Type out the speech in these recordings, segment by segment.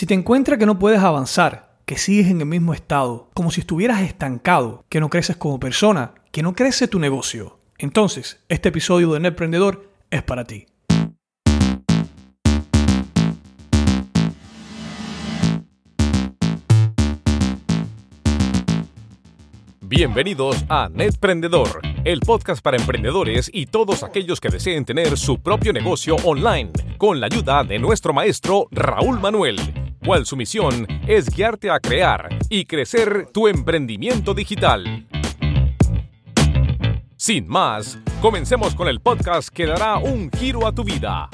Si te encuentras que no puedes avanzar, que sigues en el mismo estado, como si estuvieras estancado, que no creces como persona, que no crece tu negocio, entonces este episodio de Emprendedor es para ti. Bienvenidos a Netprendedor, el podcast para emprendedores y todos aquellos que deseen tener su propio negocio online, con la ayuda de nuestro maestro Raúl Manuel, cual su misión es guiarte a crear y crecer tu emprendimiento digital. Sin más, comencemos con el podcast que dará un giro a tu vida.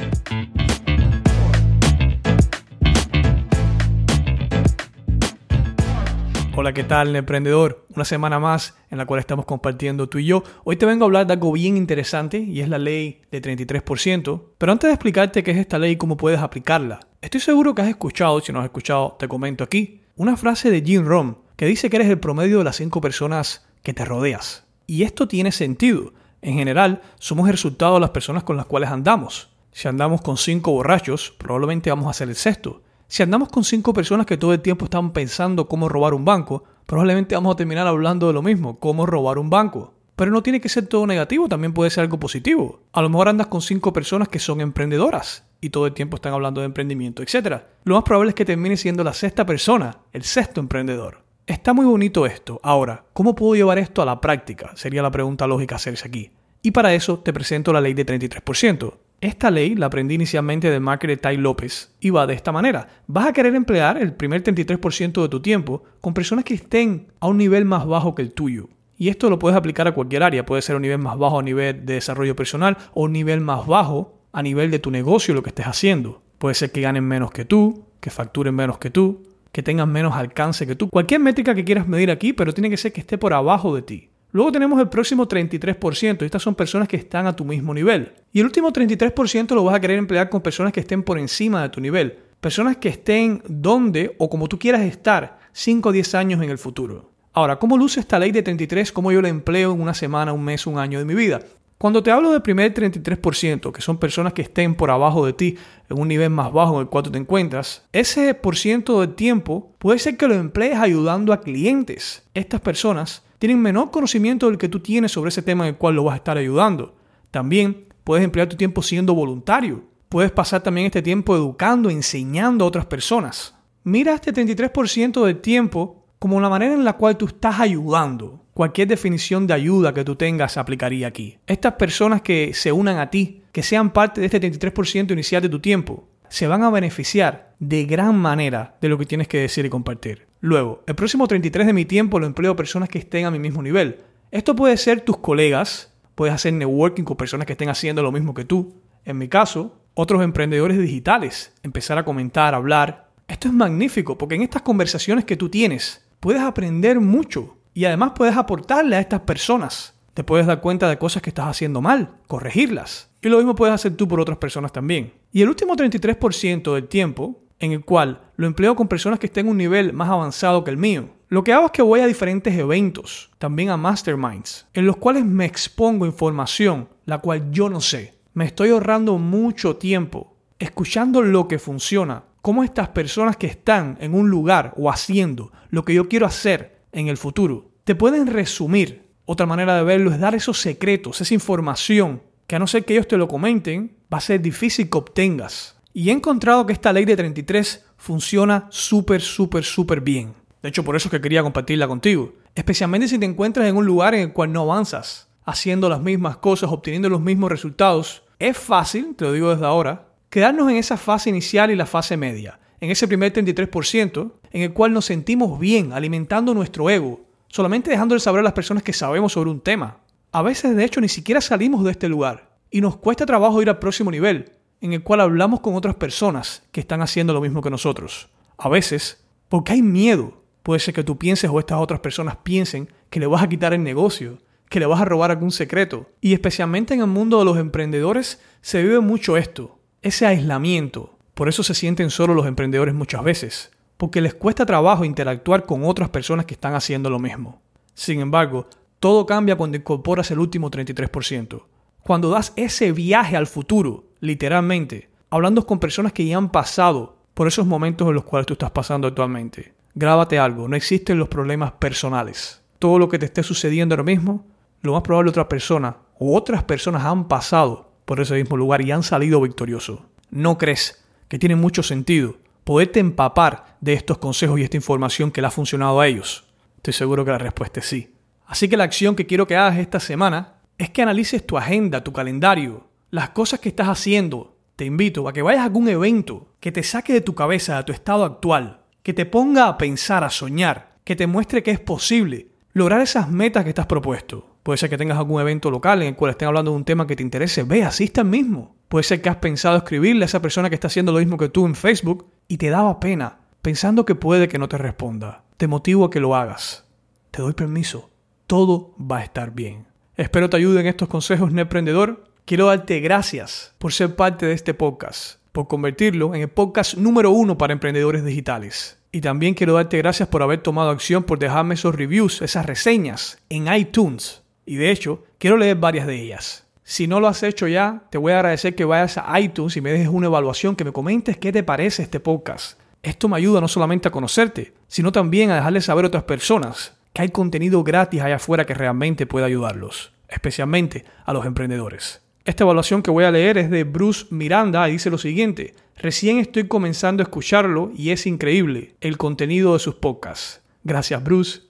Hola, ¿qué tal, emprendedor? Una semana más en la cual estamos compartiendo tú y yo. Hoy te vengo a hablar de algo bien interesante y es la ley de 33%. Pero antes de explicarte qué es esta ley y cómo puedes aplicarla, estoy seguro que has escuchado, si no has escuchado, te comento aquí, una frase de Jim Rohn que dice que eres el promedio de las cinco personas que te rodeas. Y esto tiene sentido. En general, somos el resultado de las personas con las cuales andamos. Si andamos con cinco borrachos, probablemente vamos a ser el sexto. Si andamos con cinco personas que todo el tiempo están pensando cómo robar un banco, probablemente vamos a terminar hablando de lo mismo, cómo robar un banco. Pero no tiene que ser todo negativo, también puede ser algo positivo. A lo mejor andas con cinco personas que son emprendedoras y todo el tiempo están hablando de emprendimiento, etc. Lo más probable es que termine siendo la sexta persona, el sexto emprendedor. Está muy bonito esto. Ahora, ¿cómo puedo llevar esto a la práctica? Sería la pregunta lógica hacerse aquí. Y para eso te presento la ley de 33%. Esta ley la aprendí inicialmente de marketer Tai López y va de esta manera. Vas a querer emplear el primer 33% de tu tiempo con personas que estén a un nivel más bajo que el tuyo. Y esto lo puedes aplicar a cualquier área. Puede ser un nivel más bajo a nivel de desarrollo personal o un nivel más bajo a nivel de tu negocio, lo que estés haciendo. Puede ser que ganen menos que tú, que facturen menos que tú, que tengan menos alcance que tú. Cualquier métrica que quieras medir aquí, pero tiene que ser que esté por abajo de ti. Luego tenemos el próximo 33%. Estas son personas que están a tu mismo nivel. Y el último 33% lo vas a querer emplear con personas que estén por encima de tu nivel. Personas que estén donde o como tú quieras estar 5 o 10 años en el futuro. Ahora, ¿cómo luce esta ley de 33? ¿Cómo yo la empleo en una semana, un mes, un año de mi vida? Cuando te hablo del primer 33%, que son personas que estén por abajo de ti, en un nivel más bajo en el cual tú te encuentras, ese por ciento del tiempo puede ser que lo emplees ayudando a clientes. Estas personas tienen menor conocimiento del que tú tienes sobre ese tema en el cual lo vas a estar ayudando. También puedes emplear tu tiempo siendo voluntario. Puedes pasar también este tiempo educando, enseñando a otras personas. Mira este 33% del tiempo como la manera en la cual tú estás ayudando. Cualquier definición de ayuda que tú tengas aplicaría aquí. Estas personas que se unan a ti, que sean parte de este 33% inicial de tu tiempo, se van a beneficiar de gran manera de lo que tienes que decir y compartir. Luego, el próximo 33 de mi tiempo lo empleo a personas que estén a mi mismo nivel. Esto puede ser tus colegas, puedes hacer networking con personas que estén haciendo lo mismo que tú. En mi caso, otros emprendedores digitales, empezar a comentar, hablar. Esto es magnífico porque en estas conversaciones que tú tienes puedes aprender mucho y además puedes aportarle a estas personas. Te puedes dar cuenta de cosas que estás haciendo mal, corregirlas. Y lo mismo puedes hacer tú por otras personas también. Y el último 33% del tiempo, en el cual lo empleo con personas que estén en un nivel más avanzado que el mío, lo que hago es que voy a diferentes eventos, también a masterminds, en los cuales me expongo información la cual yo no sé. Me estoy ahorrando mucho tiempo escuchando lo que funciona, cómo estas personas que están en un lugar o haciendo lo que yo quiero hacer en el futuro, te pueden resumir otra manera de verlo es dar esos secretos, esa información, que a no ser que ellos te lo comenten, va a ser difícil que obtengas. Y he encontrado que esta ley de 33 funciona súper, súper, súper bien. De hecho, por eso es que quería compartirla contigo. Especialmente si te encuentras en un lugar en el cual no avanzas, haciendo las mismas cosas, obteniendo los mismos resultados. Es fácil, te lo digo desde ahora, quedarnos en esa fase inicial y la fase media, en ese primer 33%, en el cual nos sentimos bien, alimentando nuestro ego, solamente dejándole saber a las personas que sabemos sobre un tema. A veces, de hecho, ni siquiera salimos de este lugar y nos cuesta trabajo ir al próximo nivel, en el cual hablamos con otras personas que están haciendo lo mismo que nosotros. A veces, porque hay miedo. Puede ser que tú pienses o estas otras personas piensen que le vas a quitar el negocio, que le vas a robar algún secreto. Y especialmente en el mundo de los emprendedores se vive mucho esto, ese aislamiento. Por eso se sienten solos los emprendedores muchas veces porque les cuesta trabajo interactuar con otras personas que están haciendo lo mismo. Sin embargo, todo cambia cuando incorporas el último 33%. Cuando das ese viaje al futuro, literalmente, hablando con personas que ya han pasado por esos momentos en los cuales tú estás pasando actualmente. Grábate algo, no existen los problemas personales. Todo lo que te esté sucediendo ahora mismo, lo más probable otra persona o otras personas han pasado por ese mismo lugar y han salido victoriosos. ¿No crees que tiene mucho sentido poderte empapar de estos consejos y esta información que le ha funcionado a ellos? Estoy seguro que la respuesta es sí. Así que la acción que quiero que hagas esta semana es que analices tu agenda, tu calendario, las cosas que estás haciendo. Te invito a que vayas a algún evento que te saque de tu cabeza, de tu estado actual, que te ponga a pensar, a soñar, que te muestre que es posible lograr esas metas que estás propuesto. Puede ser que tengas algún evento local en el cual estén hablando de un tema que te interese. Ve, asista mismo. Puede ser que has pensado escribirle a esa persona que está haciendo lo mismo que tú en Facebook y te daba pena, pensando que puede que no te responda. Te motivo a que lo hagas. Te doy permiso. Todo va a estar bien. Espero te ayuden estos consejos, Emprendedor. Quiero darte gracias por ser parte de este podcast, por convertirlo en el podcast número uno para emprendedores digitales. Y también quiero darte gracias por haber tomado acción, por dejarme esos reviews, esas reseñas en iTunes. Y de hecho, quiero leer varias de ellas. Si no lo has hecho ya, te voy a agradecer que vayas a iTunes y me dejes una evaluación, que me comentes qué te parece este podcast. Esto me ayuda no solamente a conocerte, sino también a dejarle saber a otras personas que hay contenido gratis allá afuera que realmente puede ayudarlos, especialmente a los emprendedores. Esta evaluación que voy a leer es de Bruce Miranda y dice lo siguiente, recién estoy comenzando a escucharlo y es increíble el contenido de sus podcasts. Gracias Bruce.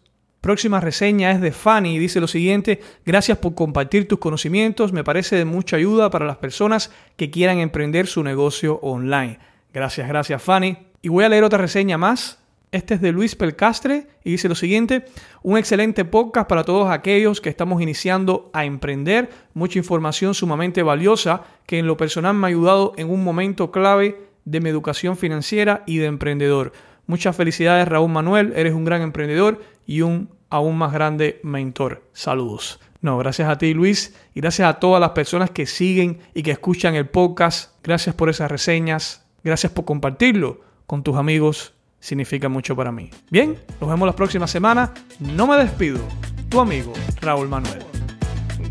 Próxima reseña es de Fanny y dice lo siguiente, gracias por compartir tus conocimientos, me parece de mucha ayuda para las personas que quieran emprender su negocio online. Gracias, gracias Fanny. Y voy a leer otra reseña más este es de Luis Pelcastre y dice lo siguiente, un excelente podcast para todos aquellos que estamos iniciando a emprender, mucha información sumamente valiosa que en lo personal me ha ayudado en un momento clave de mi educación financiera y de emprendedor. Muchas felicidades Raúl Manuel, eres un gran emprendedor y un aún más grande mentor. Saludos. No, gracias a ti Luis y gracias a todas las personas que siguen y que escuchan el podcast. Gracias por esas reseñas, gracias por compartirlo con tus amigos significa mucho para mí. Bien, nos vemos la próxima semana. No me despido. Tu amigo Raúl Manuel.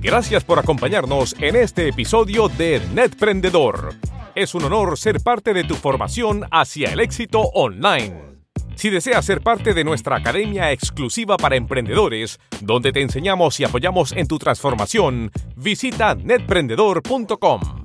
Gracias por acompañarnos en este episodio de Netprendedor. Es un honor ser parte de tu formación hacia el éxito online. Si deseas ser parte de nuestra academia exclusiva para emprendedores, donde te enseñamos y apoyamos en tu transformación, visita netprendedor.com.